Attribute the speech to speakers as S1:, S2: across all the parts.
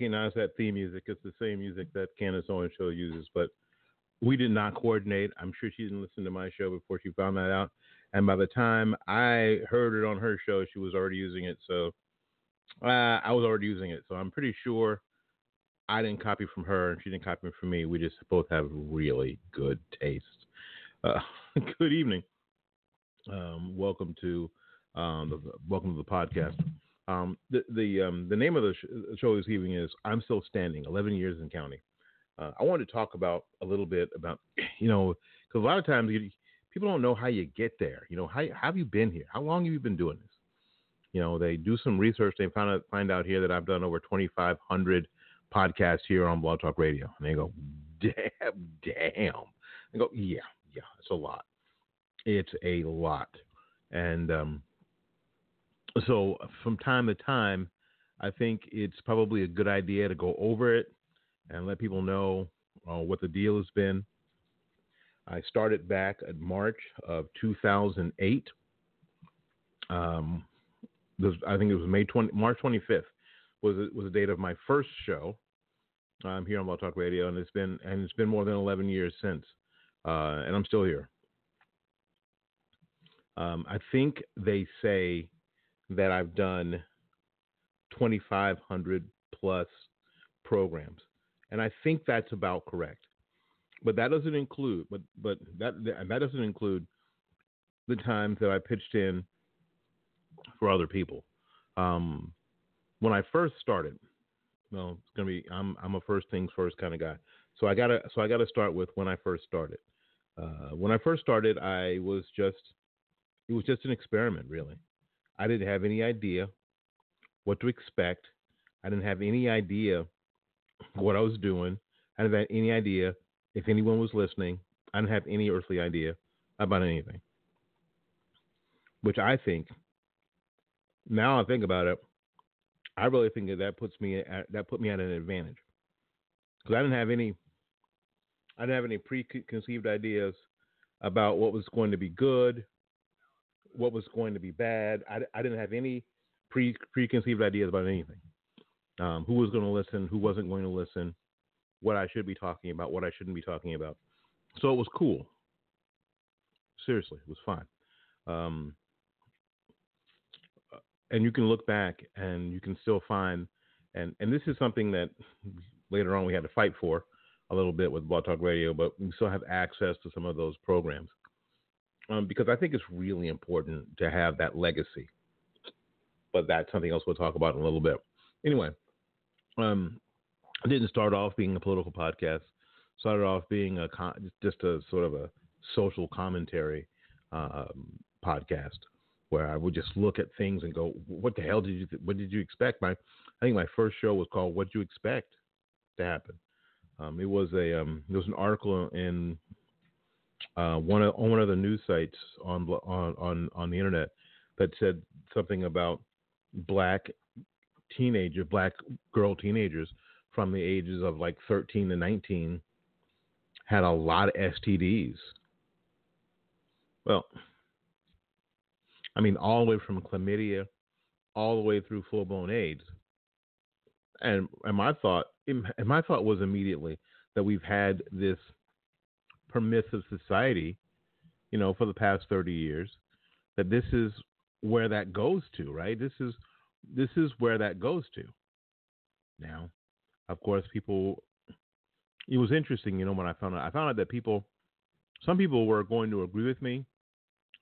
S1: recognize that theme music. It's the same music that Candace Owens show uses, but we did not coordinate. I'm sure she didn't listen to my show before she found that out. And by the time I heard it on her show, she was already using it. So uh, I was already using it. So I'm pretty sure I didn't copy from her and she didn't copy from me. We just both have really good taste. Uh, good evening. Um, welcome to um, welcome to the podcast. Um, the the um, the name of the sh- show this evening is "I'm Still Standing: 11 Years and Counting." Uh, I wanted to talk about a little bit about you know because a lot of times you, people don't know how you get there. You know, how, how have you been here? How long have you been doing this? You know, they do some research. They find out find out here that I've done over 2,500 podcasts here on Blog Talk Radio, and they go, "Damn, damn." I go, "Yeah, yeah, it's a lot. It's a lot." And um, so from time to time, I think it's probably a good idea to go over it and let people know uh, what the deal has been. I started back at March of 2008. Um, this, I think it was May 20, March 25th was was the date of my first show um, here on Blog Talk Radio, and it's been and it's been more than 11 years since, uh, and I'm still here. Um, I think they say that I've done 2,500 plus programs, and I think that's about correct. But that doesn't include, but but that that doesn't include the times that I pitched in for other people. Um, when I first started, well, it's gonna be I'm I'm a first things first kind of guy. So I gotta so I gotta start with when I first started. Uh, when I first started, I was just it was just an experiment, really. I didn't have any idea what to expect. I didn't have any idea what I was doing. I didn't have any idea if anyone was listening. I didn't have any earthly idea about anything. Which I think, now I think about it, I really think that that puts me at, that put me at an advantage because I didn't have any I didn't have any preconceived ideas about what was going to be good, what was going to be bad. I, I didn't have any pre preconceived ideas about anything. Um, who was going to listen, who wasn't going to listen, what I should be talking about, what I shouldn't be talking about. So it was cool. Seriously, it was fun. Um, and you can look back and you can still find and and this is something that later on we had to fight for a little bit with Blog Talk Radio, but we still have access to some of those programs um, because I think it's really important to have that legacy. But that's something else we'll talk about in a little bit. Anyway, um, I didn't start off being a political podcast. Started off being a con- just a sort of a social commentary um, podcast where I would just look at things and go, "What the hell did you? Th- what did you expect?" My, I think my first show was called "What You Expect to Happen." Um, it was a um, there was an article in uh, one of on one of the news sites on on on on the internet that said something about black teenager, black girl teenagers from the ages of like 13 to 19 had a lot of STDs. Well, I mean, all the way from chlamydia, all the way through full blown AIDS. And and my thought, and my thought was immediately that we've had this permissive society, you know, for the past 30 years, that this is where that goes to, right? This is this is where that goes to. Now, of course, people. It was interesting, you know, when I found out. I found out that people, some people were going to agree with me,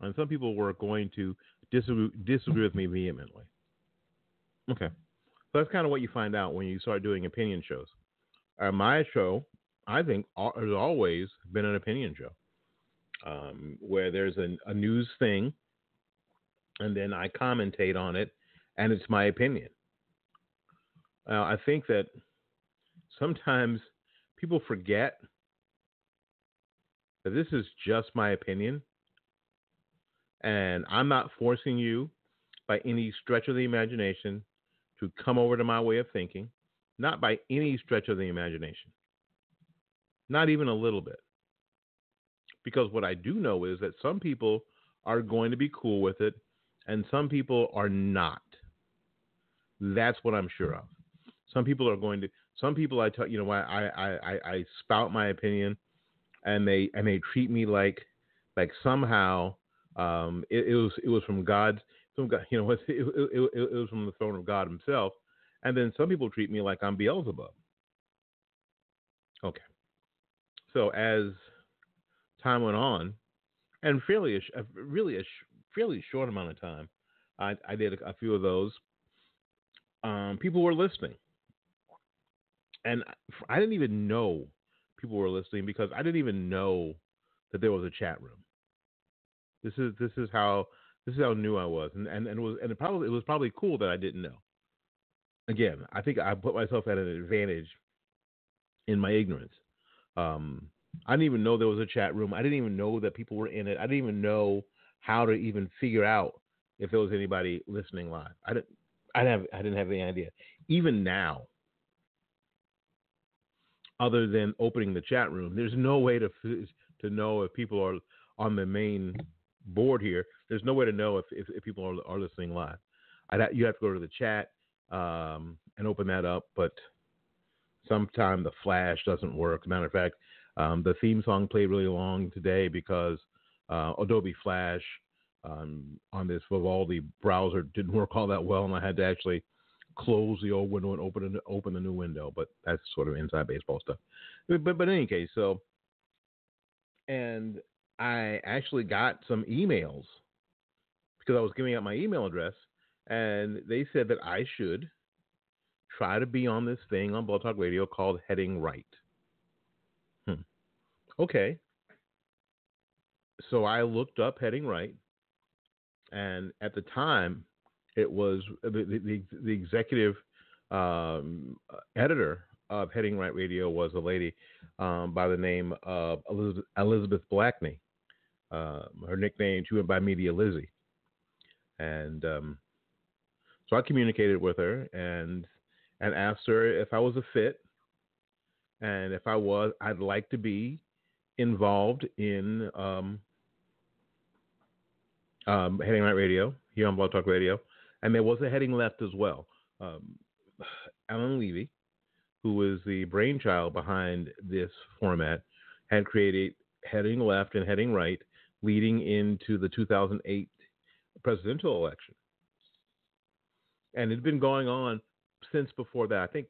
S1: and some people were going to disagree disagree with me vehemently. Okay, so that's kind of what you find out when you start doing opinion shows. Uh, my show, I think, has always been an opinion show, um, where there's a, a news thing, and then I commentate on it, and it's my opinion. I think that sometimes people forget that this is just my opinion, and I'm not forcing you by any stretch of the imagination to come over to my way of thinking, not by any stretch of the imagination, not even a little bit. Because what I do know is that some people are going to be cool with it, and some people are not. That's what I'm sure of. Some people are going to. Some people I tell you know I I I, I spout my opinion, and they and they treat me like like somehow um, it, it, was it was from God's from God, you know it, it, it, it was from the throne of God Himself, and then some people treat me like I'm Beelzebub. Okay, so as time went on, and fairly a, really a fairly short amount of time, I, I did a, few of those. Um, people were listening, and I didn't even know people were listening because I didn't even know that there was a chat room. This is this is how this is how new I was, and and, and it was and it probably it was probably cool that I didn't know. Again, I think I put myself at an advantage in my ignorance. Um, I didn't even know there was a chat room. I didn't even know that people were in it. I didn't even know how to even figure out if there was anybody listening live. I didn't. I didn't have. I didn't have any idea. Even now, other than opening the chat room, there's no way to to know if people are on the main board here. There's no way to know if, if, if people are, are listening live. I'd, you have to go to the chat um, and open that up, but sometimes the flash doesn't work. Matter of fact, um, the theme song played really long today because uh, Adobe Flash um, on this Vivaldi browser didn't work all that well, and I had to actually close the old window and open open the new window. But that's sort of inside baseball stuff. But but, but in any case, so and I actually got some emails because I was giving out my email address, and they said that I should try to be on this thing on Blog Talk Radio called Heading Right. Hmm. Okay. So I looked up Heading Right, and at the time, it was the the, the executive um, editor of Heading Right Radio was a lady um, by the name of Elizabeth, Elizabeth Blackney. Uh, her nickname, she went by Media Lizzie. And um, so I communicated with her and and asked her if I was a fit, and if I was, I'd like to be involved in um, um, Heading Right Radio here on Blog Talk Radio, and there was a Heading Left as well. Um, Alan Levy, who was the brainchild behind this format, had created Heading Left and Heading Right, leading into the 2008 presidential election. And it had been going on since before that. I think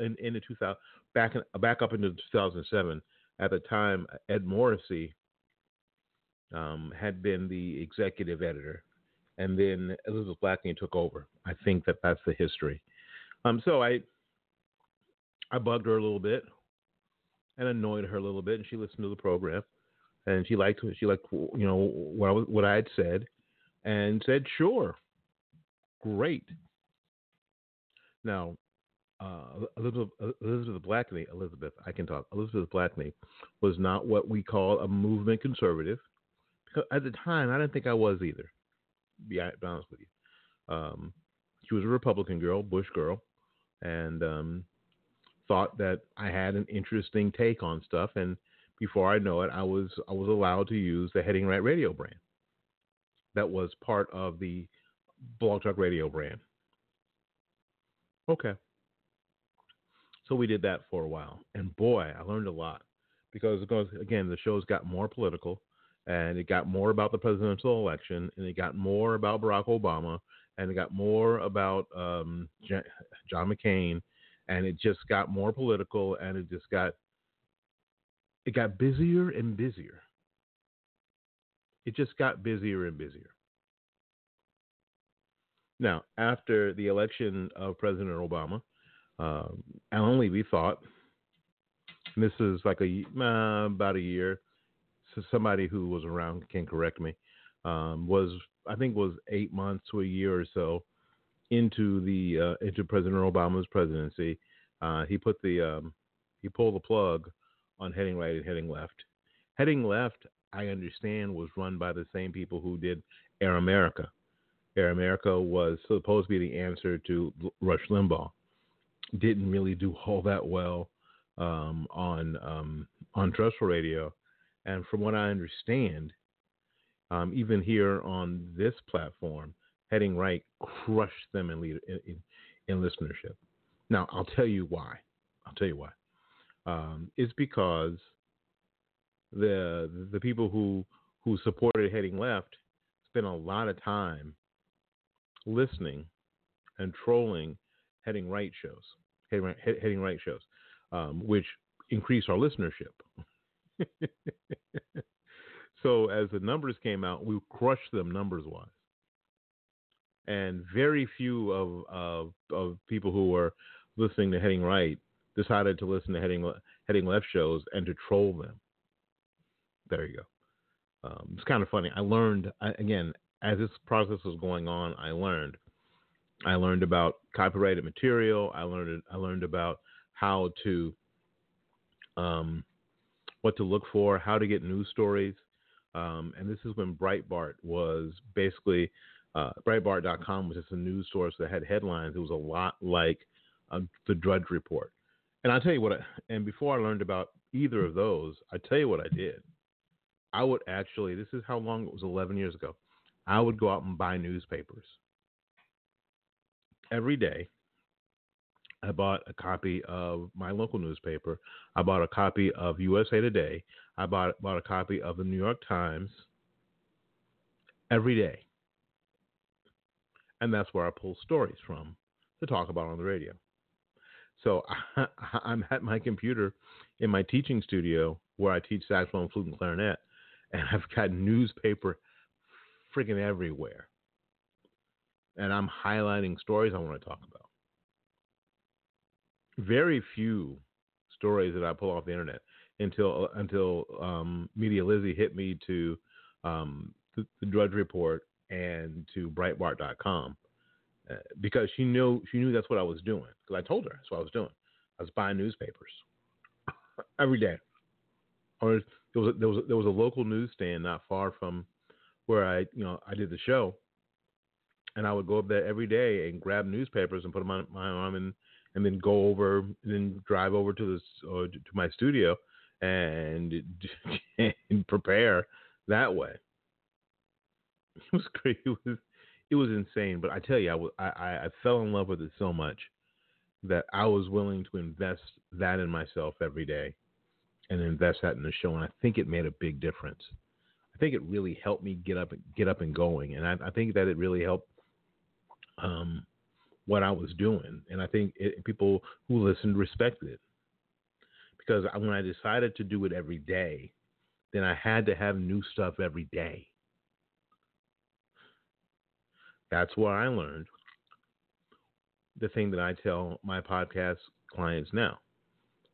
S1: in, in the 2000 back in, back up into 2007. At the time, Ed Morrissey um, had been the executive editor, and then Elizabeth Blackney took over. I think that that's the history. Um, so I I bugged her a little bit and annoyed her a little bit, and she listened to the program, and she liked she liked you know what I, what I had said, and said sure, great. Now, uh, Elizabeth, Elizabeth Blackney, Elizabeth, I can talk. Elizabeth Blackney was not what we call a movement conservative. At the time, I didn't think I was either. Be honest with you. Um, she was a Republican girl, Bush girl, and um, thought that I had an interesting take on stuff. And before I know it, I was I was allowed to use the Heading Right Radio brand. That was part of the Blog Talk Radio brand. Okay. So we did that for a while, and boy, I learned a lot because again, the shows got more political, and it got more about the presidential election, and it got more about Barack Obama, and it got more about um, John McCain, and it just got more political, and it just got it got busier and busier. It just got busier and busier. Now, after the election of President Obama, um, Alan Levy thought, and this is like a uh, about a year. So somebody who was around can correct me. Um, was I think was eight months to a year or so into the uh, into President Obama's presidency. Uh, he put the um, he pulled the plug on heading right and heading left. Heading left, I understand, was run by the same people who did Air America. Air America was supposed to be the answer to Rush Limbaugh didn't really do all that well um, on um, on terrestrial radio, and from what I understand, um, even here on this platform, heading right crushed them in, lead, in, in listenership. Now I'll tell you why. I'll tell you why. Um, it's because the the people who who supported heading left spent a lot of time listening and trolling heading right shows, heading right, heading right shows, um, which increase our listenership. so as the numbers came out, we crushed them numbers wise, and very few of, of of people who were listening to heading right decided to listen to heading heading left shows and to troll them. There you go. Um, it's kind of funny. I learned I, again as this process was going on. I learned I learned about copyrighted material. I learned I learned about how to um, what to look for, how to get news stories. Um, and this is when Breitbart was basically uh, Breitbart.com was just a news source that had headlines. It was a lot like um, the Drudge Report. And I tell you what, I, and before I learned about either of those, I tell you what I did. I would actually, this is how long it was 11 years ago. I would go out and buy newspapers every day. I bought a copy of my local newspaper. I bought a copy of USA Today. I bought bought a copy of the New York Times every day. And that's where I pull stories from to talk about on the radio. So I, I'm at my computer in my teaching studio where I teach saxophone, flute, and clarinet, and I've got newspaper freaking everywhere and I'm highlighting stories I want to talk about. Very few stories that I pull off the internet until until um, Media Lizzie hit me to um, the, the Drudge Report and to Breitbart.com uh, because she knew she knew that's what I was doing because I told her that's what I was doing. I was buying newspapers every day. Or there was a, there was a, there was a local newsstand not far from where I you know I did the show and I would go up there every day and grab newspapers and put them on my arm and and then go over and then drive over to this uh, to my studio and, and prepare that way. It was great. It was it was insane. But I tell you, I, I I fell in love with it so much that I was willing to invest that in myself every day and invest that in the show. And I think it made a big difference. I think it really helped me get up get up and going. And I, I think that it really helped um, what I was doing, and I think it, people who listened respected it because when I decided to do it every day, then I had to have new stuff every day. That's what I learned. The thing that I tell my podcast clients now.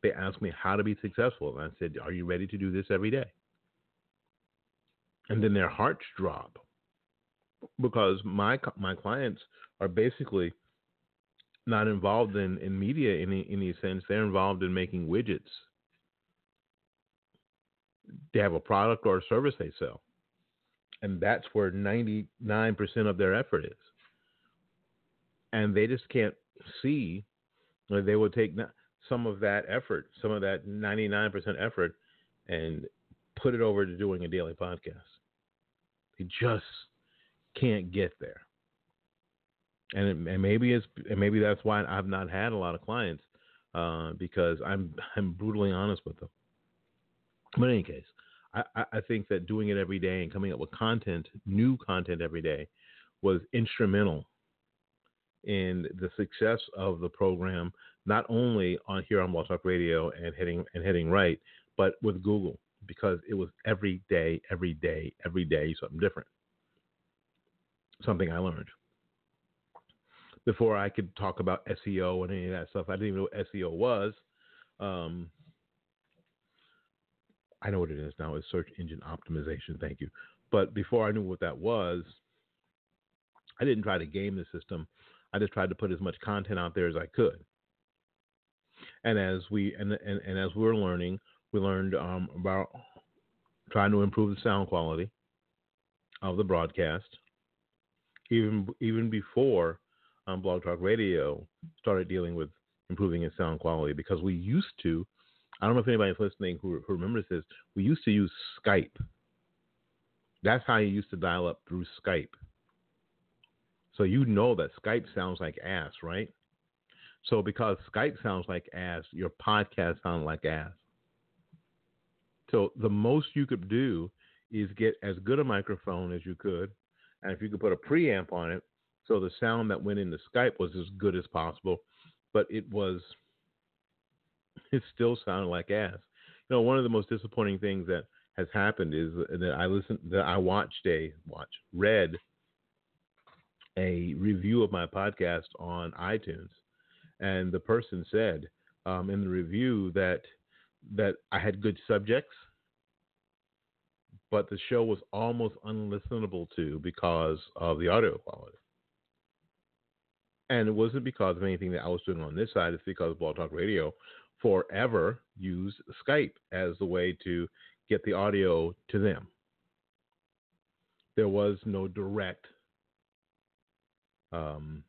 S1: They ask me how to be successful, and I said, "Are you ready to do this every day?" And then their hearts drop because my my clients are basically not involved in, in media in any, sense. They're involved in making widgets. They have a product or a service they sell. And that's where 99% of their effort is. And they just can't see they will take some of that effort, some of that 99% effort, and put it over to doing a daily podcast. They just can't get there and, it, and maybe it's and maybe that's why I've not had a lot of clients uh, because I'm I'm brutally honest with them. But in any case, I, I think that doing it every day and coming up with content, new content every day, was instrumental in the success of the program, not only on here on Blog Talk Radio and heading and heading right, but with Google because it was every day, every day, every day something different. Something I learned before I could talk about SEO and any of that stuff. I didn't even know what SEO was. Um, I know what it is now. It's search engine optimization. Thank you. But before I knew what that was, I didn't try to game the system. I just tried to put as much content out there as I could. And as we and and, and as we're learning, we learned um, about trying to improve the sound quality of the broadcast. Even even before on Blog Talk Radio started dealing with improving its sound quality because we used to, I don't know if anybody's listening who, who remembers this, we used to use Skype. That's how you used to dial up through Skype. So you know that Skype sounds like ass, right? So because Skype sounds like ass, your podcast sounds like ass. So the most you could do is get as good a microphone as you could, and if you could put a preamp on it, so the sound that went into Skype was as good as possible, but it was it still sounded like ass. You know, one of the most disappointing things that has happened is that I listened that I watched a watch read a review of my podcast on iTunes, and the person said um, in the review that that I had good subjects, but the show was almost unlistenable to because of the audio quality. And it wasn't because of anything that I was doing on this side. It's because Blog Talk Radio forever used Skype as the way to get the audio to them. There was no direct um,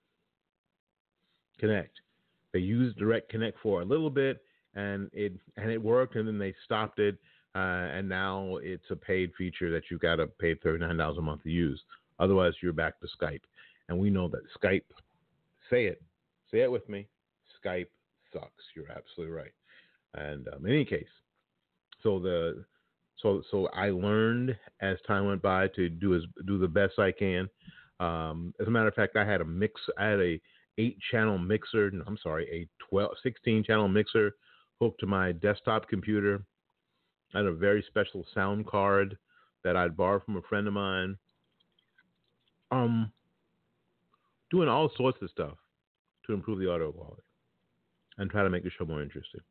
S1: connect. They used direct connect for a little bit, and it and it worked, and then they stopped it, uh, and now it's a paid feature that you've got to pay thirty nine dollars a month to use. Otherwise, you're back to Skype, and we know that Skype Say it. Say it with me. Skype sucks. You're absolutely right. And um, in any case, so the so so I learned as time went by to do as do the best I can. Um, as a matter of fact, I had a mix. I had a eight channel mixer. No, I'm sorry, a 12, 16 channel mixer hooked to my desktop computer. I had a very special sound card that I'd borrowed from a friend of mine. Um, doing all sorts of stuff to improve the audio quality and try to make the show more interesting.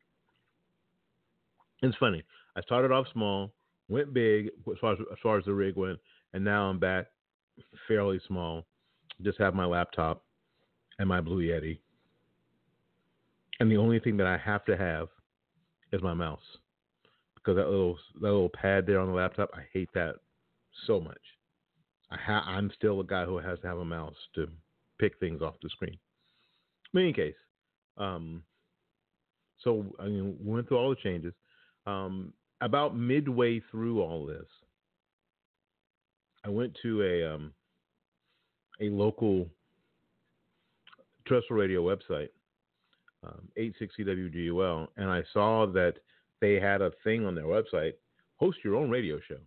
S1: It's funny. I started off small, went big as far as, as far as the rig went, and now I'm back fairly small. Just have my laptop and my Blue Yeti. And the only thing that I have to have is my mouse. Because that little that little pad there on the laptop, I hate that so much. I ha- I'm still a guy who has to have a mouse to pick things off the screen. In any case, um, so I mean, we went through all the changes. Um, about midway through all this, I went to a um, a local terrestrial radio website, um, 860 WGUL, and I saw that they had a thing on their website: host your own radio show.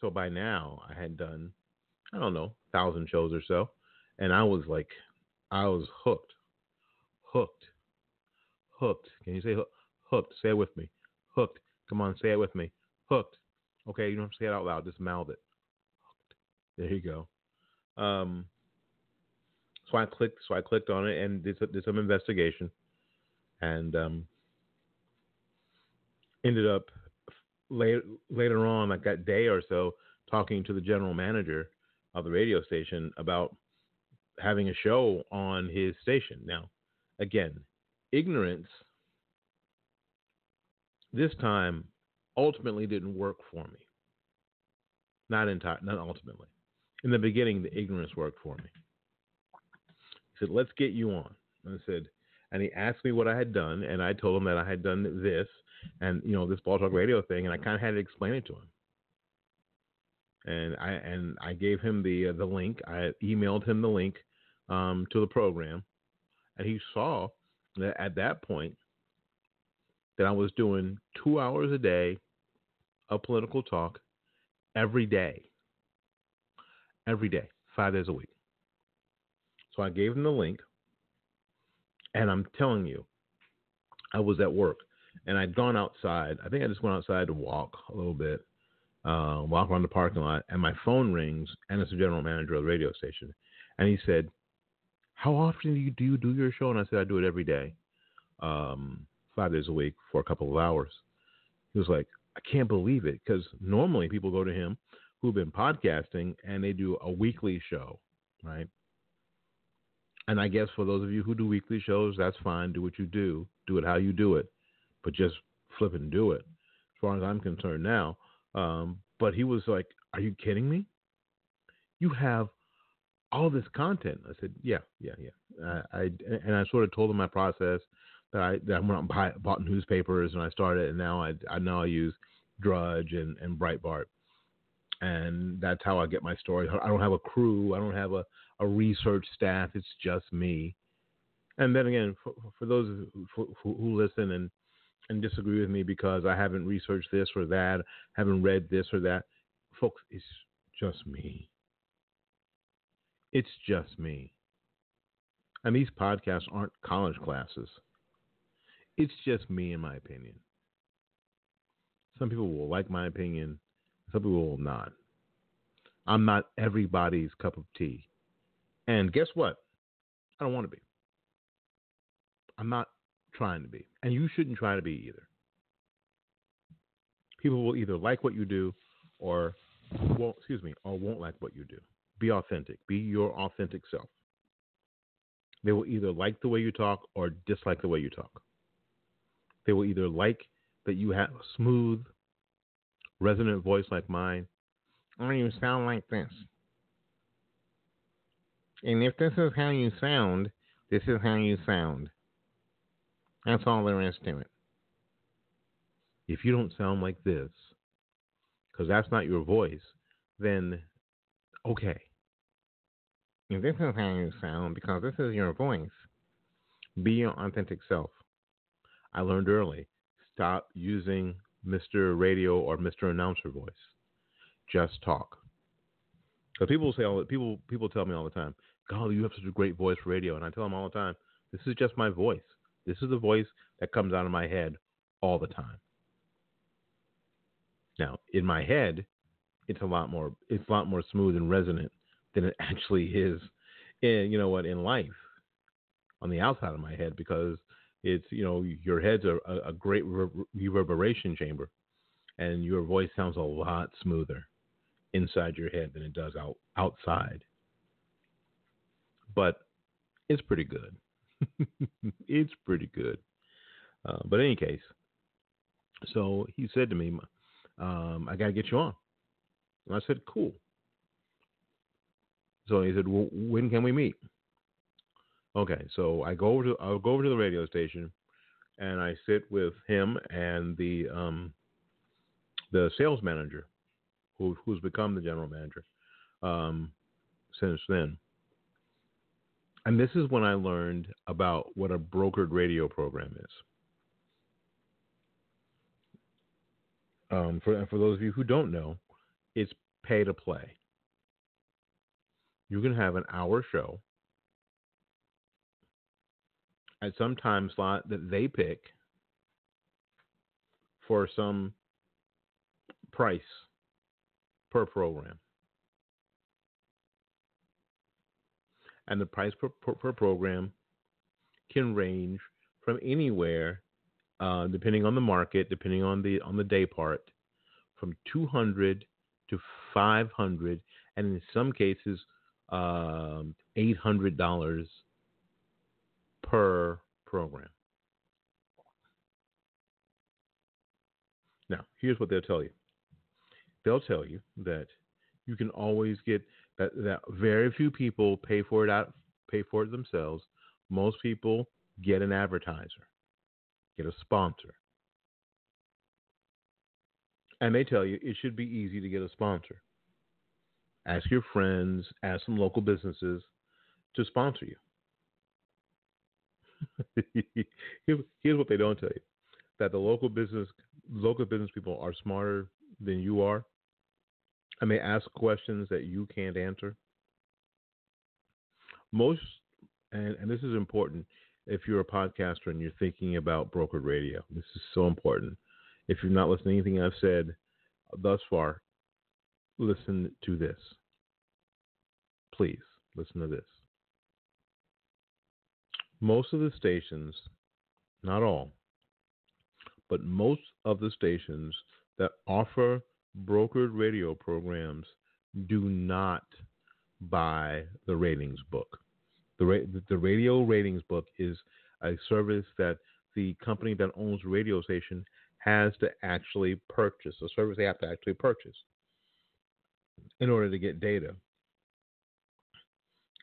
S1: So by now, I had done, I don't know, thousand shows or so and I was like I was hooked, hooked, hooked. Can you say hooked? Hooked. Say it with me. Hooked. Come on, say it with me. Hooked. Okay, you don't have to say it out loud. Just mouth it. Hooked. There you go. Um, so I clicked. So I clicked on it and did, did some investigation, and um, ended up later later on, like that day or so, talking to the general manager of the radio station about having a show on his station. Now, again, ignorance this time ultimately didn't work for me. Not entire, not ultimately. In the beginning, the ignorance worked for me. He said, "Let's get you on." And I said, and he asked me what I had done, and I told him that I had done this, and you know this Blog Talk Radio thing, and I kind of had to explain it to him. And I and I gave him the uh, the link. I emailed him the link um, to the program, and he saw that at that point that I was doing two hours a day of political talk every day, every day, five days a week. So I gave him the link, and I'm telling you, I was at work and I'd gone outside. I think I just went outside to walk a little bit, uh, walk around the parking lot, and my phone rings, and it's the general manager of the radio station, and he said, "How often do you do you do your show?" And I said, "I do it every day, um, five days a week for a couple of hours." He was like, "I can't believe it," because normally people go to him who've been podcasting and they do a weekly show, right? And I guess for those of you who do weekly shows, that's fine. Do what you do. Do it how you do it but just flip and do it, as far as I'm concerned now. Um, but he was like, "Are you kidding me? You have all this content." I said, "Yeah, yeah, yeah." I, I and I sort of told him my process that I that I went out and buy, bought newspapers and I started, and now I I now I use Drudge and and Breitbart, and that's how I get my story. I don't have a crew. I don't have a a research staff. It's just me. And then again, for, for those who, who listen and and disagree with me because I haven't researched this or that, haven't read this or that. Folks, it's just me. It's just me. And these podcasts aren't college classes. It's just me, in my opinion. Some people will like my opinion, some people will not. I'm not everybody's cup of tea. And guess what? I don't want to be. I'm not trying to be. And you shouldn't try to be either. People will either like what you do or won't, excuse me, or won't like what you do. Be authentic. Be your authentic self. They will either like the way you talk or dislike the way you talk. They will either like that you have a smooth, resonant voice like mine, or you sound like this. And if this is how you sound, this is how you sound. That's all there is to it. If you don't sound like this, because that's not your voice, then okay. If this is how you sound, because this is your voice, be your authentic self. I learned early stop using Mr. Radio or Mr. Announcer voice. Just talk. Because people say all people people tell me all the time, "God, you have such a great voice for radio," and I tell them all the time, "This is just my voice. This is the voice that comes out of my head all the time. Now, in my head, it's a lot more it's a lot more smooth and resonant than it actually is in you know what in life on the outside of my head because it's you know your head's a, a great reverberation chamber and your voice sounds a lot smoother inside your head than it does out outside but it's pretty good it's pretty good. Uh, but in any case, so he said to me, um, I got to get you on. And I said, cool. So he said, well, when can we meet? Okay, so I go over to I'll go over to the radio station, and I sit with him and the um, the sales manager, who, who's become the general manager um, since then. And this is when I learned about what a brokered radio program is. Um, for for those of you who don't know, it's pay to play. You can have an hour show at some time slot that they pick for some price per program. And the price per, per, per program can range from anywhere, uh, depending on the market, depending on the on the day part, from 200 to 500, and in some cases, um, $800 per program. Now, here's what they'll tell you. They'll tell you that you can always get that, that very few people pay for it out pay for it themselves. Most people get an advertiser, get a sponsor. And they tell you it should be easy to get a sponsor. Ask your friends, ask some local businesses to sponsor you. Here's what they don't tell you: that the local business local business people are smarter than you are, and they ask questions that you can't answer. Most, and, and this is important if you're a podcaster and you're thinking about brokered radio. This is so important. If you're not listening to anything I've said thus far, listen to this. Please listen to this. Most of the stations, not all, but most of the stations that offer brokered radio programs do not buy the ratings book. The, ra- the radio ratings book is a service that the company that owns the radio station has to actually purchase, a service they have to actually purchase in order to get data,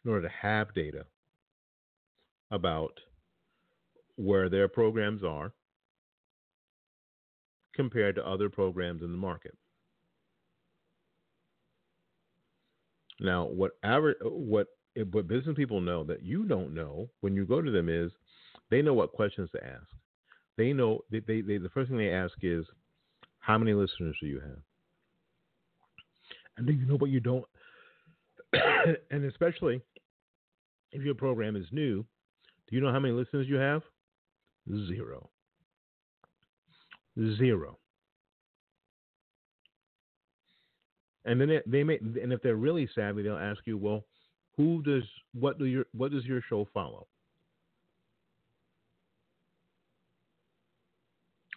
S1: in order to have data about where their programs are compared to other programs in the market. Now, what aver- what what business people know that you don't know when you go to them is they know what questions to ask. They know they, they, they the first thing they ask is how many listeners do you have? And do you know what you don't? and especially if your program is new, you know how many listeners you have? Zero. Zero. And then they, they may, and if they're really savvy, they'll ask you, well, who does what do your what does your show follow?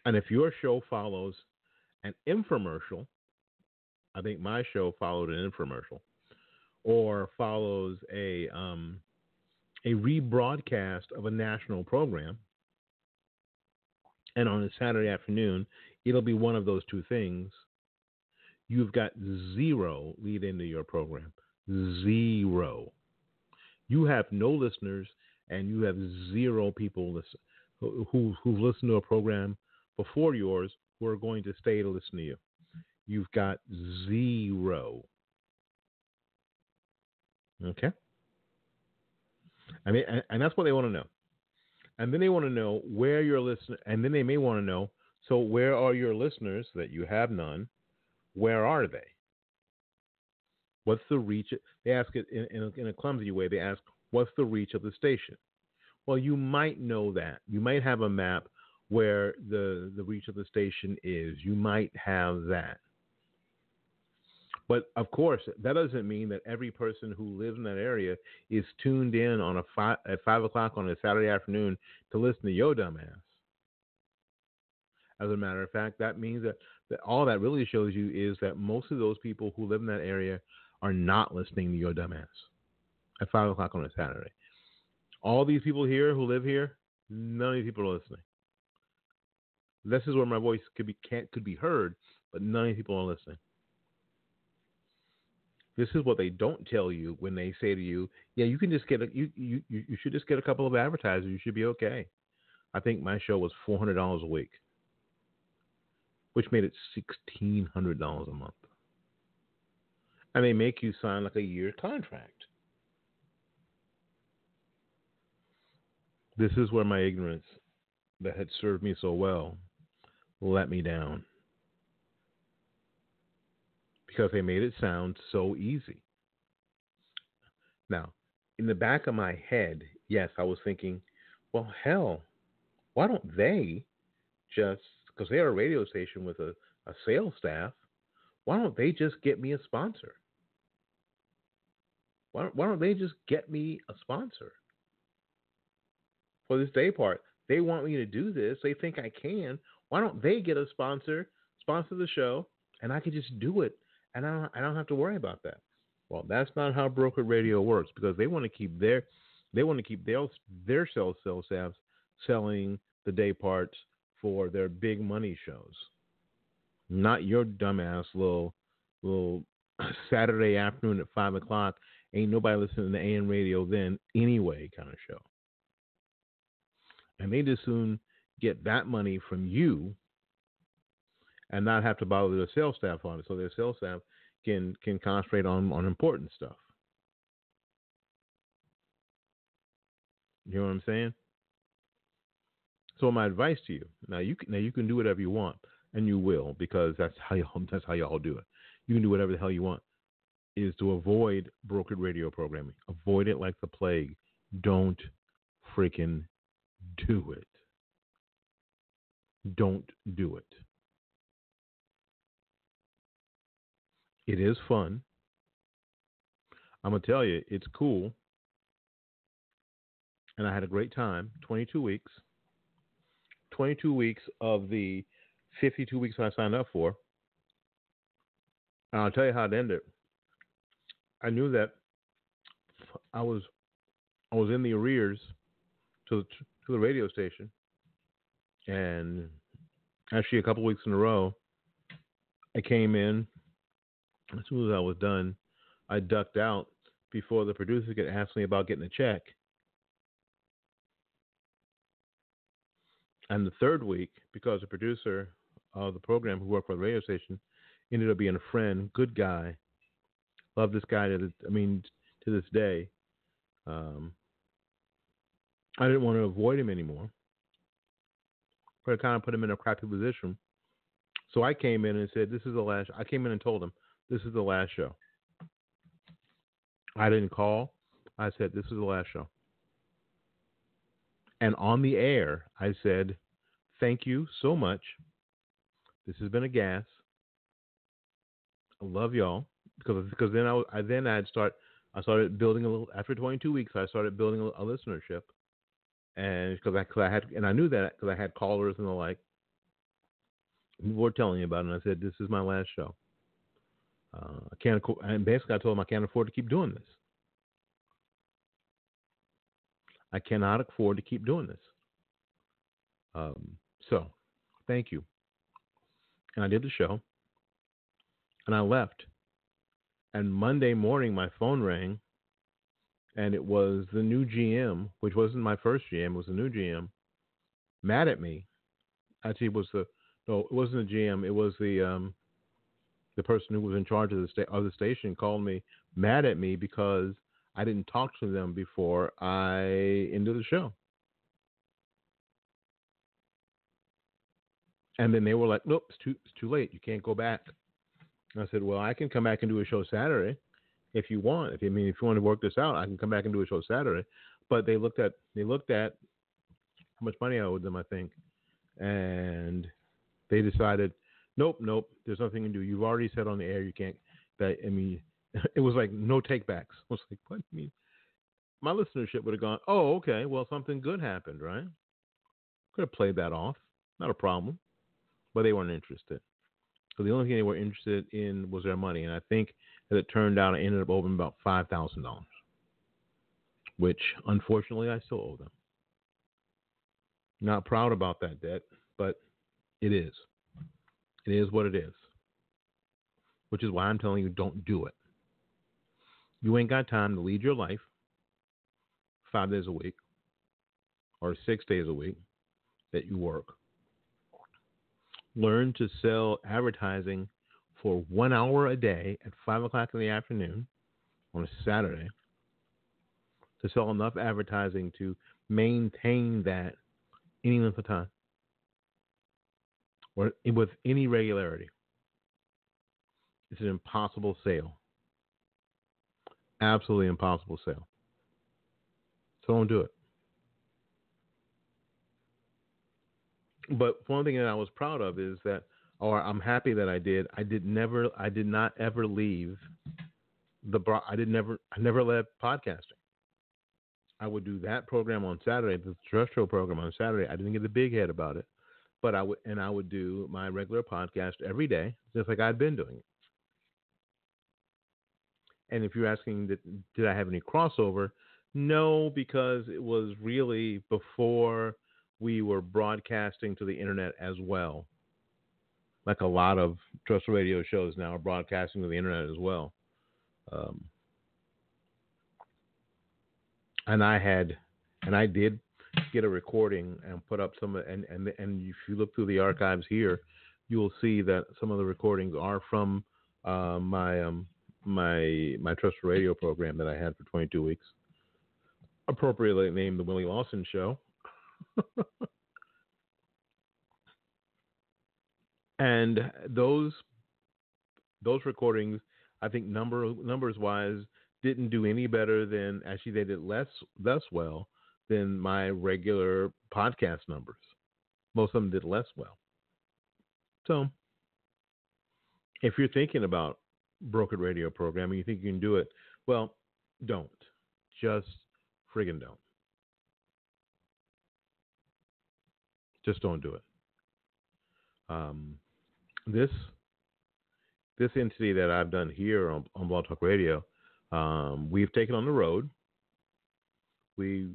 S1: And if your show follows an infomercial, I think my show followed an infomercial, or follows a um, a rebroadcast of a national program, and on a Saturday afternoon, it'll be one of those two things. You've got zero lead into your program. Zero. You have no listeners, and you have zero people listen, who who've listened to a program before yours who are going to stay to listen to you. You've got zero. Okay. And, and that's what they want to know. And then they want to know where your listener, and then they may want to know, so where are your listeners that you have none? Where are they? What's the reach? They ask it in, in, a, in a clumsy way. They ask, what's the reach of the station? Well, you might know that. You might have a map where the, the reach of the station is. You might have that. But of course, that doesn't mean that every person who lives in that area is tuned in on a at five o'clock on a Saturday afternoon to listen to Yo Dumbass. As a matter of fact, that means that, that all that really shows you is that most of those people who live in that area are not listening to Yo Dumbass at five o'clock on a Saturday. All these people here who live here, none of these people are listening. This is where my voice could be can't could be heard, but none of these people are listening. This is what they don't tell you when they say to you, "Yeah, you can just get a you you you should just get a couple of advertisers. You should be okay." I think my show was four hundred dollars a week, which made it sixteen hundred dollars a month, and they make you sign like a year contract. This is where my ignorance that had served me so well let me down because they made it sound so easy. Now, in the back of my head, yes, I was thinking, Well, hell, why don't they just, because they're a radio station with a, a sales staff, why don't they just get me a sponsor? Why don't, why don't they just get me a sponsor for this day part? They want me to do this. They think I can. Why don't they get a sponsor, sponsor the show, and I can just do it, and I don't, I don't have to worry about that. Well, that's not how broker radio works because they want to keep their they want to keep their their sales sales staffs selling the day parts for their big money shows, not your dumbass little little Saturday afternoon at five o'clock. Ain't nobody listening to AM radio then anyway kind of show. And they just soon get that money from you and not have to bother their sales staff on it. So their sales staff can can concentrate on, on important stuff. You know what I'm saying? So my advice to you now you can now you can do whatever you want and you will because that's how y'all that's how y'all do it. You can do whatever the hell you want. Is to avoid brokered radio programming. Avoid it like the plague. Don't freaking do it. Don't do it. It is fun. I'm gonna tell you, it's cool, and I had a great time. 22 weeks. 22 weeks of the 52 weeks I signed up for. And I'll tell you how it ended. I knew that I was I was in the arrears to to the radio station, and actually a couple weeks in a row, I came in as soon as I was done. I ducked out before the producer could ask me about getting a check. And the third week, because the producer of the program who worked for the radio station ended up being a friend, good guy, love this guy to the, I mean to this day. Um, I didn't want to avoid him anymore, but I kind of put him in a crappy position. So I came in and said, "This is the last." I came in and told him, "This is the last show." I didn't call. I said, "This is the last show." And on the air, I said, Thank you so much. This has been a gas. I love y'all because because then I, I then I'd start I started building a little after 22 weeks I started building a, a listenership and because I, cause I had and I knew that because I had callers and the like people were telling me about it and I said this is my last show uh, I can't and basically I told him I can't afford to keep doing this I cannot afford to keep doing this. Um, so, thank you. And I did the show, and I left. And Monday morning, my phone rang, and it was the new GM, which wasn't my first GM, it was the new GM, mad at me. Actually, it was the no, it wasn't the GM, it was the um, the person who was in charge of the sta- of the station called me mad at me because I didn't talk to them before I ended the show. And then they were like, "Nope, it's too it's too late. You can't go back." And I said, "Well, I can come back and do a show Saturday if you want. If you I mean if you want to work this out, I can come back and do a show Saturday." But they looked at they looked at how much money I owed them, I think, and they decided, "Nope, nope. There's nothing to do. You've already said on the air you can't." That I mean, it was like no takebacks. I was like, what? I mean, my listenership would have gone, oh, okay, well, something good happened, right? Could have played that off, not a problem, but they weren't interested. So the only thing they were interested in was their money, and I think that it turned out I ended up owing about five thousand dollars, which unfortunately I still owe them. Not proud about that debt, but it is. It is what it is. Which is why I'm telling you, don't do it. You ain't got time to lead your life five days a week or six days a week that you work. Learn to sell advertising for one hour a day at five o'clock in the afternoon on a Saturday to sell enough advertising to maintain that any length of time or with any regularity. It's an impossible sale. Absolutely impossible sale. So don't do it. but one thing that I was proud of is that, or I'm happy that I did. I did never, I did not ever leave the. I did never, I never left podcasting. I would do that program on Saturday, the terrestrial program on Saturday. I didn't get a big head about it, but I would, and I would do my regular podcast every day, just like I'd been doing it. And if you're asking, did, did I have any crossover? No, because it was really before we were broadcasting to the internet as well. Like a lot of trust radio shows now are broadcasting to the internet as well. Um, and I had, and I did get a recording and put up some, and and and if you look through the archives here, you will see that some of the recordings are from uh, my um, my my trust radio program that I had for 22 weeks, appropriately named the Willie Lawson Show. and those those recordings, I think number numbers wise, didn't do any better than actually they did less less well than my regular podcast numbers. Most of them did less well. So, if you're thinking about brokered radio programming, you think you can do it, well, don't. Just friggin' don't. Just don't do it. Um, this this entity that I've done here on, on Blog Talk Radio, um, we've taken on the road. We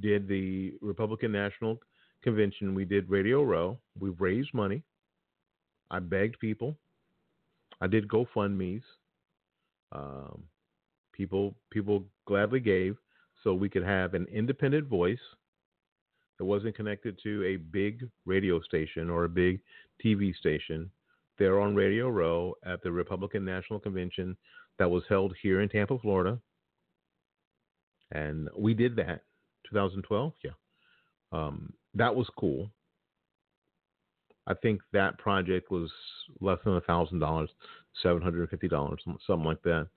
S1: did the Republican National Convention. We did Radio Row. We've raised money. I begged people. I did GoFundmes. Um, people people gladly gave so we could have an independent voice that wasn't connected to a big radio station or a big TV station. They're on Radio Row at the Republican National Convention that was held here in Tampa, Florida. And we did that 2012. Yeah. Um, that was cool. I think that project was less than a thousand dollars, seven hundred and fifty dollars, something like that.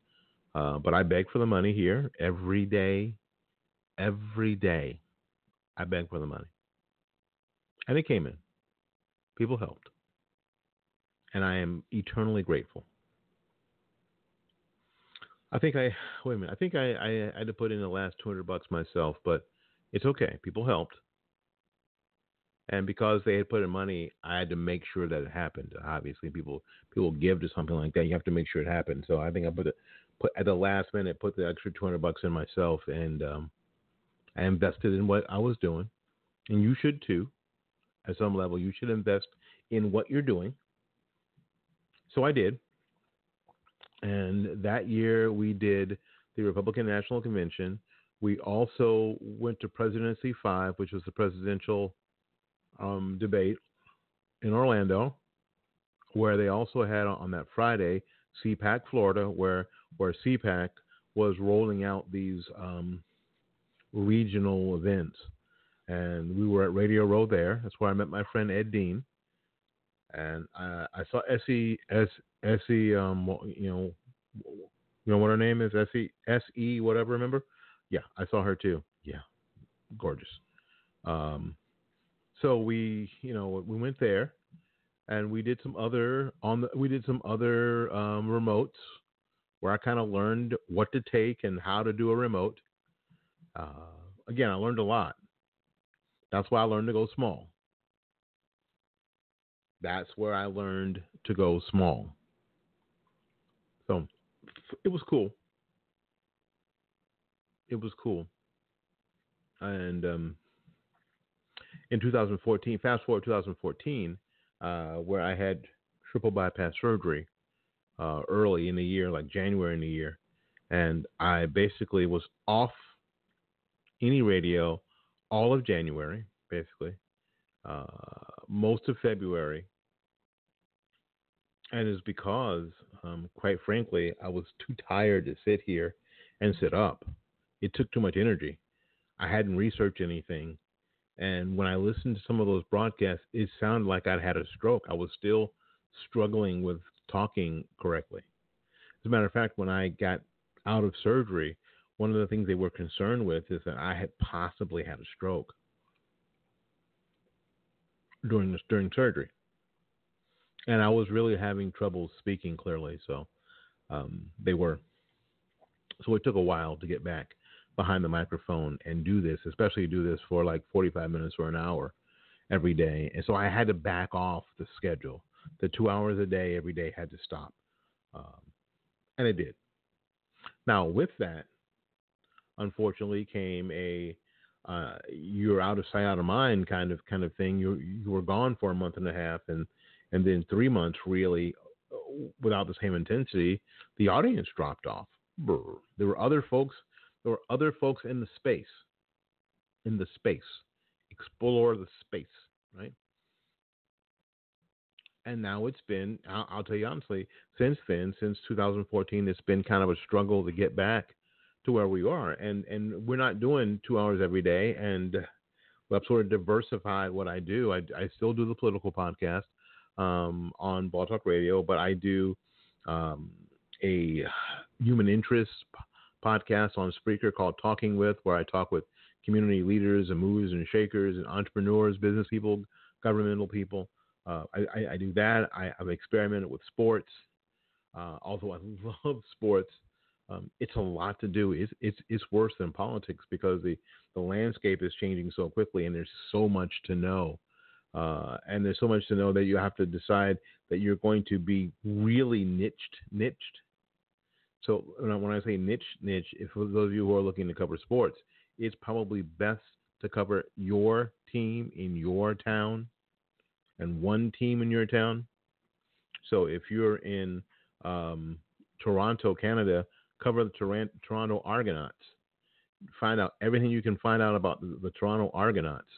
S1: Uh, but I beg for the money here every day, every day. I beg for the money, and it came in. People helped, and I am eternally grateful. I think I wait a minute. I think I, I, I had to put in the last two hundred bucks myself, but it's okay. People helped. And because they had put in money, I had to make sure that it happened. Obviously, people people give to something like that. You have to make sure it happened. So I think I put it put at the last minute put the extra two hundred bucks in myself, and um, I invested in what I was doing. And you should too. At some level, you should invest in what you're doing. So I did. And that year we did the Republican National Convention. We also went to Presidency 5, which was the presidential um, debate in Orlando, where they also had on that Friday CPAC Florida, where where CPAC was rolling out these um, regional events, and we were at Radio Row there. That's where I met my friend Ed Dean, and I, I saw Essie S Essie um you know you know what her name is? Essie S E whatever remember yeah I saw her too yeah gorgeous um so we, you know, we went there, and we did some other on the we did some other um, remotes where I kind of learned what to take and how to do a remote. Uh, again, I learned a lot. That's why I learned to go small. That's where I learned to go small. So it was cool. It was cool. And um, in 2014, fast forward 2014, uh, where I had triple bypass surgery uh, early in the year, like January in the year, and I basically was off any radio all of January, basically, uh, most of February, and it's because, um, quite frankly, I was too tired to sit here and sit up. It took too much energy. I hadn't researched anything. And when I listened to some of those broadcasts, it sounded like I'd had a stroke. I was still struggling with talking correctly. As a matter of fact, when I got out of surgery, one of the things they were concerned with is that I had possibly had a stroke. during this during surgery, and I was really having trouble speaking clearly. So um, they were. So it took a while to get back behind the microphone and do this, especially do this for like 45 minutes or an hour every day. And so I had to back off the schedule. The two hours a day every day had to stop, um, and it did. Now with that, unfortunately, came a uh, you're out of sight, out of mind kind of kind of thing. You you were gone for a month and a half, and and then three months really without the same intensity. The audience dropped off. There were other folks. There other folks in the space. In the space, explore the space, right? And now it's been. I'll, I'll tell you honestly, since then, since 2014, it's been kind of a struggle to get back to where we are. And and we're not doing two hours every day. And I've sort of diversified what I do. I, I still do the political podcast um, on Blog Talk Radio, but I do um, a human interest podcast on Spreaker called Talking With, where I talk with community leaders and movers and shakers and entrepreneurs, business people, governmental people. Uh, I, I, I, do that. I, have experimented with sports. Uh, although I love sports, um, it's a lot to do. It's, it's it's worse than politics because the the landscape is changing so quickly, and there's so much to know. Uh, and there's so much to know that you have to decide that you're going to be really niched, niched. So when I say niche, niche, if for those of you who are looking to cover sports, it's probably best to cover your team in your town and one team in your town. So if you're in um, Toronto, Canada, cover the Toronto Argonauts. Find out everything you can find out about the, the Toronto Argonauts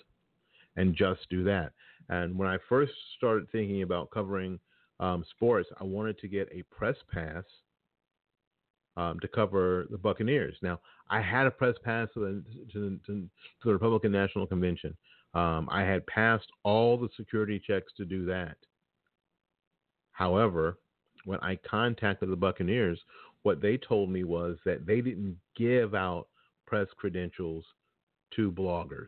S1: and just do that. And when I first started thinking about covering um, sports, I wanted to get a press pass um, to cover the Buccaneers. Now, I had a press pass to the, to, to, to the Republican National Convention. Um, I had passed all the security checks to do that. However, when I contacted the Buccaneers, what they told me was that they didn't give out press credentials to bloggers.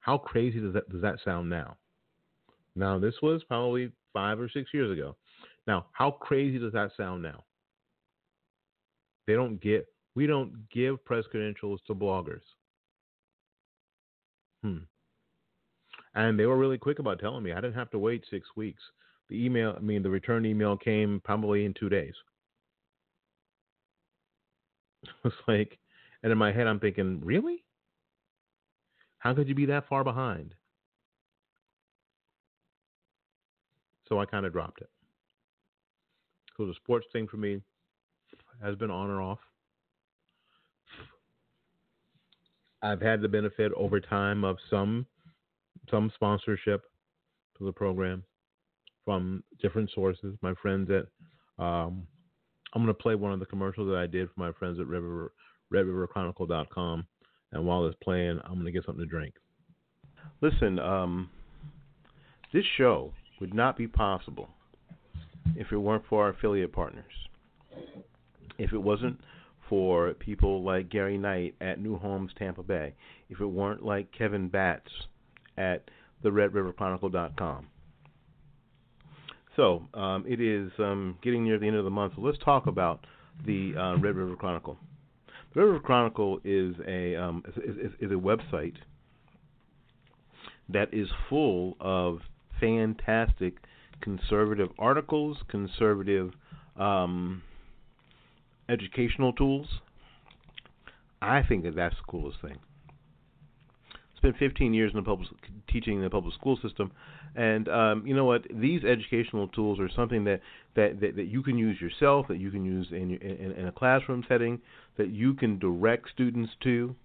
S1: How crazy does that does that sound now? Now this was probably five or six years ago. Now, how crazy does that sound now? They don't get we don't give press credentials to bloggers. Hmm. And they were really quick about telling me I didn't have to wait six weeks. The email, I mean, the return email came probably in two days. It's like, and in my head, I'm thinking, really? How could you be that far behind? So I kind of dropped it. So the sports thing for me has been on or off. I've had the benefit over time of some some sponsorship to the program from different sources. My friends at um, I'm going to play one of the commercials that I did for my friends at River, RedRiverChronicle.com. And while it's playing, I'm going to get something to drink. Listen, um, this show would not be possible if it weren't for our affiliate partners. If it wasn't for people like Gary Knight at New Homes Tampa Bay. If it weren't like Kevin Batts at the RedRiverChronicle.com so um, it is um, getting near the end of the month. So let's talk about the uh, Red River Chronicle. The Red River Chronicle is a um, is, is, is, a website that is full of fantastic conservative articles, conservative um, educational tools. I think that that's the coolest thing. Spent 15 years in the public teaching in the public school system, and um, you know what? These educational tools are something that, that, that, that you can use yourself, that you can use in, in, in a classroom setting, that you can direct students to,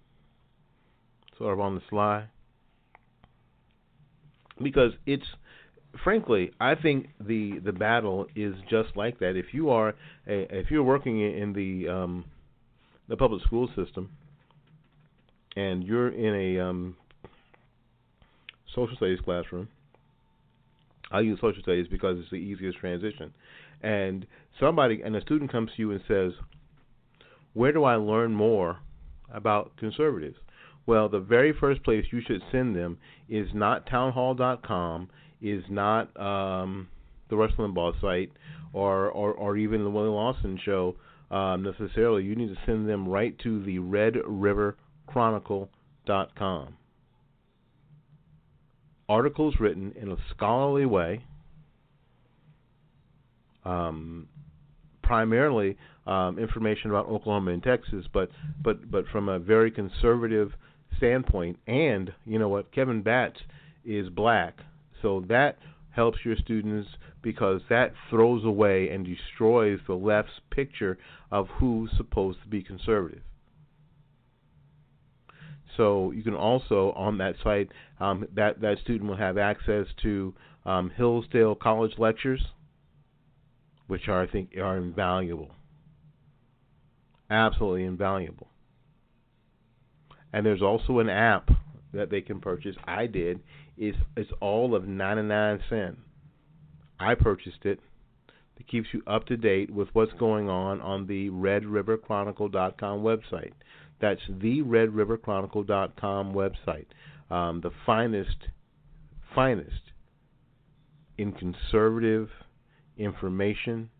S1: sort of on the sly. Because it's frankly, I think the the battle is just like that. If you are a, if you're working in the um, the public school system, and you're in a um, social studies classroom, I use social studies because it's the easiest transition. And somebody and a student comes to you and says, "Where do I learn more about conservatives?
S2: Well, the very first place you should send them is not townhall.com, is not um, the Rush Limbaugh site, or, or, or even the Willie Lawson show um, necessarily. You need to send them right to the Red River Chronicle.com. Articles written in a scholarly way, um, primarily um, information about Oklahoma and Texas, but but but from a very conservative standpoint. And you know what, Kevin Batts is black, so that helps your students because that throws away and destroys the left's picture of who's supposed to be conservative. So you can also on that site um, that that student will have access to um, Hillsdale College lectures, which are I think are invaluable, absolutely invaluable. And there's also an app that they can purchase. I did. It's it's all of 99 cents. I purchased it. It keeps you up to date with what's going on on the RedRiverChronicle.com website. That's the RedRiverChronicle.com website. Um, the finest, finest in conservative information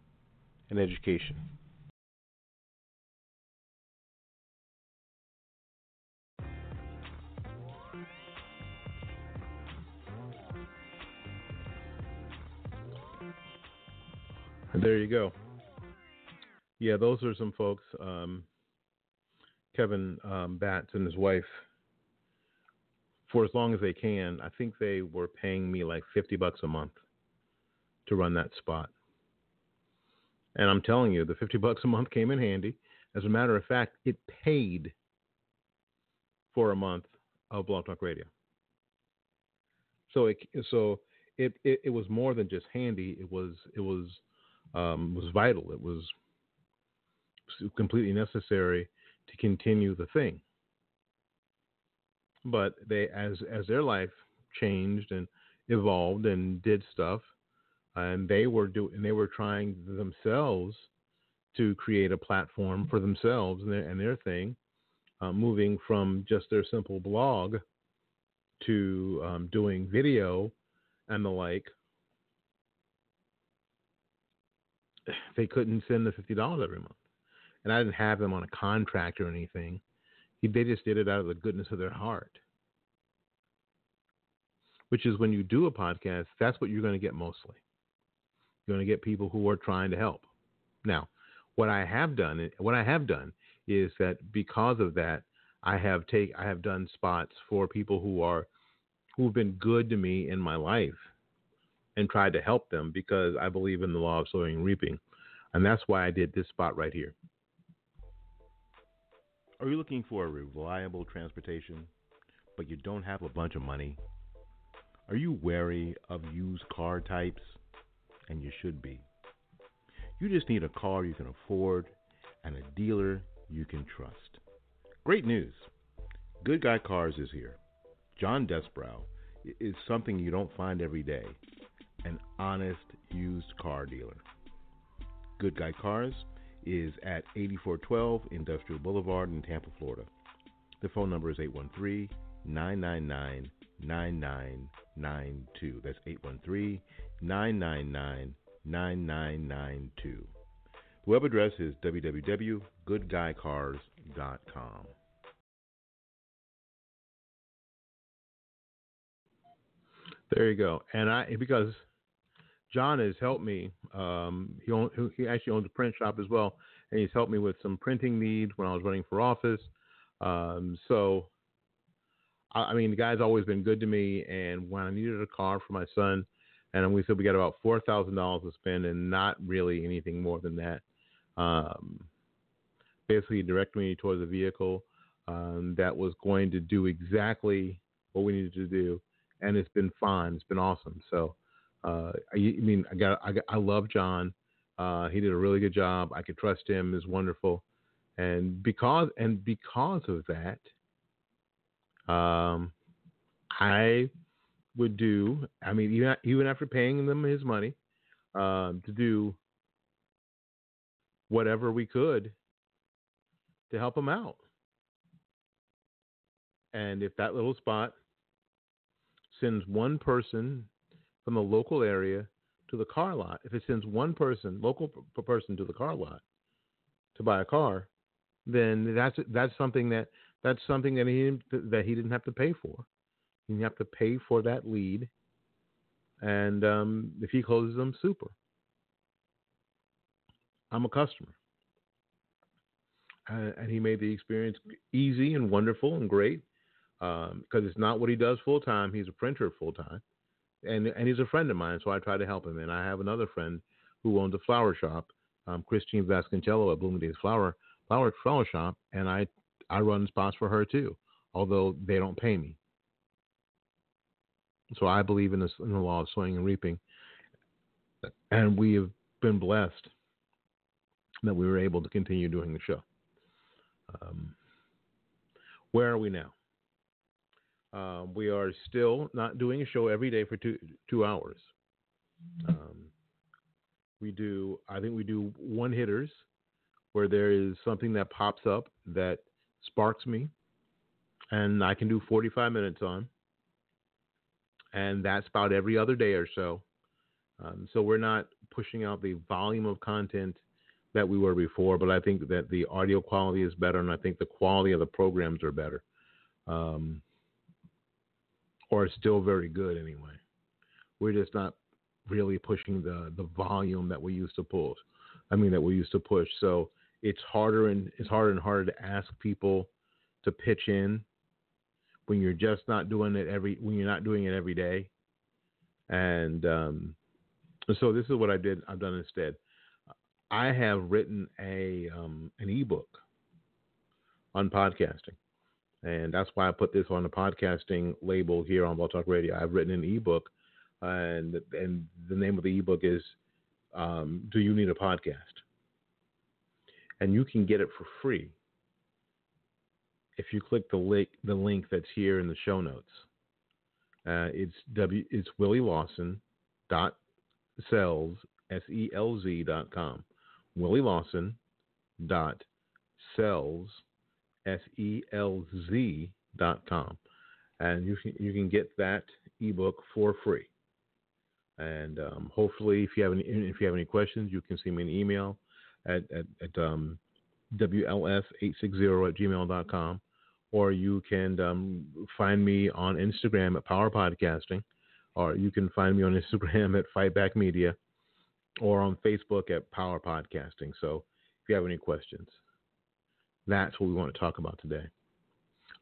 S2: and education.
S1: There you go. Yeah, those are some folks. Um, Kevin um, Batts and his wife, for as long as they can, I think they were paying me like 50 bucks a month to run that spot. And I'm telling you, the 50 bucks a month came in handy. As a matter of fact, it paid for a month of Blog Talk Radio. So it so it, it, it was more than just handy. It was it was um, was vital. It was completely necessary to continue the thing. But they, as as their life changed and evolved and did stuff, and they were doing, they were trying themselves to create a platform for themselves and their, and their thing, uh, moving from just their simple blog to um, doing video and the like they couldn't send the fifty dollars every month, and I didn't have them on a contract or anything. They just did it out of the goodness of their heart. Which is when you do a podcast, that's what you're going to get mostly. You're going to get people who are trying to help. Now, what I have done, what I have done, is that because of that, I have take I have done spots for people who are who've been good to me in my life and tried to help them because I believe in the law of sowing and reaping. And that's why I did this spot right here.
S2: Are you looking for a reliable transportation, but you don't have a bunch of money? Are you wary of used car types? And you should be. You just need a car you can afford and a dealer you can trust. Great news! Good Guy Cars is here. John Desbrow is something you don't find every day an honest used car dealer. Good Guy Cars is at 8412 Industrial Boulevard in Tampa, Florida. The phone number is 813 999 9992. That's 813 999 9992. The web address is www.goodguycars.com.
S1: There you go. And I because John has helped me. Um, he own, he actually owns a print shop as well, and he's helped me with some printing needs when I was running for office. Um, so, I, I, mean, the guy's always been good to me. And when I needed a car for my son, and we said we got about four thousand dollars to spend, and not really anything more than that. Um, basically, directed me towards a vehicle um, that was going to do exactly what we needed to do, and it's been fine. It's been awesome. So. Uh, I, I, mean, I got, I got, I love John. Uh, he did a really good job. I could trust him. is wonderful, and because and because of that, um, I would do. I mean, even even after paying them his money, um, to do whatever we could to help him out. And if that little spot sends one person from the local area to the car lot, if it sends one person, local p- person to the car lot to buy a car, then that's that's something that that's something that he that he didn't have to pay for. He didn't have to pay for that lead, and um, if he closes them, super. I'm a customer, and he made the experience easy and wonderful and great because um, it's not what he does full time. He's a printer full time, and and he's a friend of mine, so I try to help him. And I have another friend who owns a flower shop, um, Christine Vasconcello at Bloomingdale's Flower Flower Flower Shop, and I I run spots for her too, although they don't pay me. So I believe in, this, in the law of sowing and reaping, and we have been blessed that we were able to continue doing the show. Um, where are we now? Um, we are still not doing a show every day for two two hours. Um, we do, I think we do one hitters where there is something that pops up that sparks me, and I can do 45 minutes on, and that's about every other day or so. Um, so we're not pushing out the volume of content that we were before, but I think that the audio quality is better, and I think the quality of the programs are better, um, or still very good anyway. We're just not really pushing the the volume that we used to pull. I mean that we used to push. So it's harder and it's harder and harder to ask people to pitch in when you're just not doing it every when you're not doing it every day. And um, so this is what I did. I've done instead. I have written a um, an ebook on podcasting, and that's why I put this on the podcasting label here on Blog Talk Radio. I've written an ebook, and and the name of the ebook is um, "Do You Need a Podcast?" and you can get it for free if you click the link the link that's here in the show notes. Uh, it's w it's Willie Lawson dot selz s e l z dot com. Willie Lawson dot selz s e l z dot com, and you can you can get that ebook for free. And um, hopefully, if you have any if you have any questions, you can send me an email at, at, at um, WLS860 at gmail.com. Or you can um, find me on Instagram at Power Podcasting. Or you can find me on Instagram at Fightback Media. Or on Facebook at Power Podcasting. So if you have any questions, that's what we want to talk about today.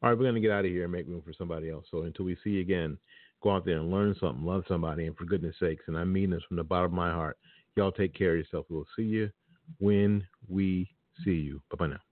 S1: All right, we're going to get out of here and make room for somebody else. So until we see you again, go out there and learn something, love somebody, and for goodness sakes, and I mean this from the bottom of my heart, y'all take care of yourself. We'll see you when we see you. Bye bye now.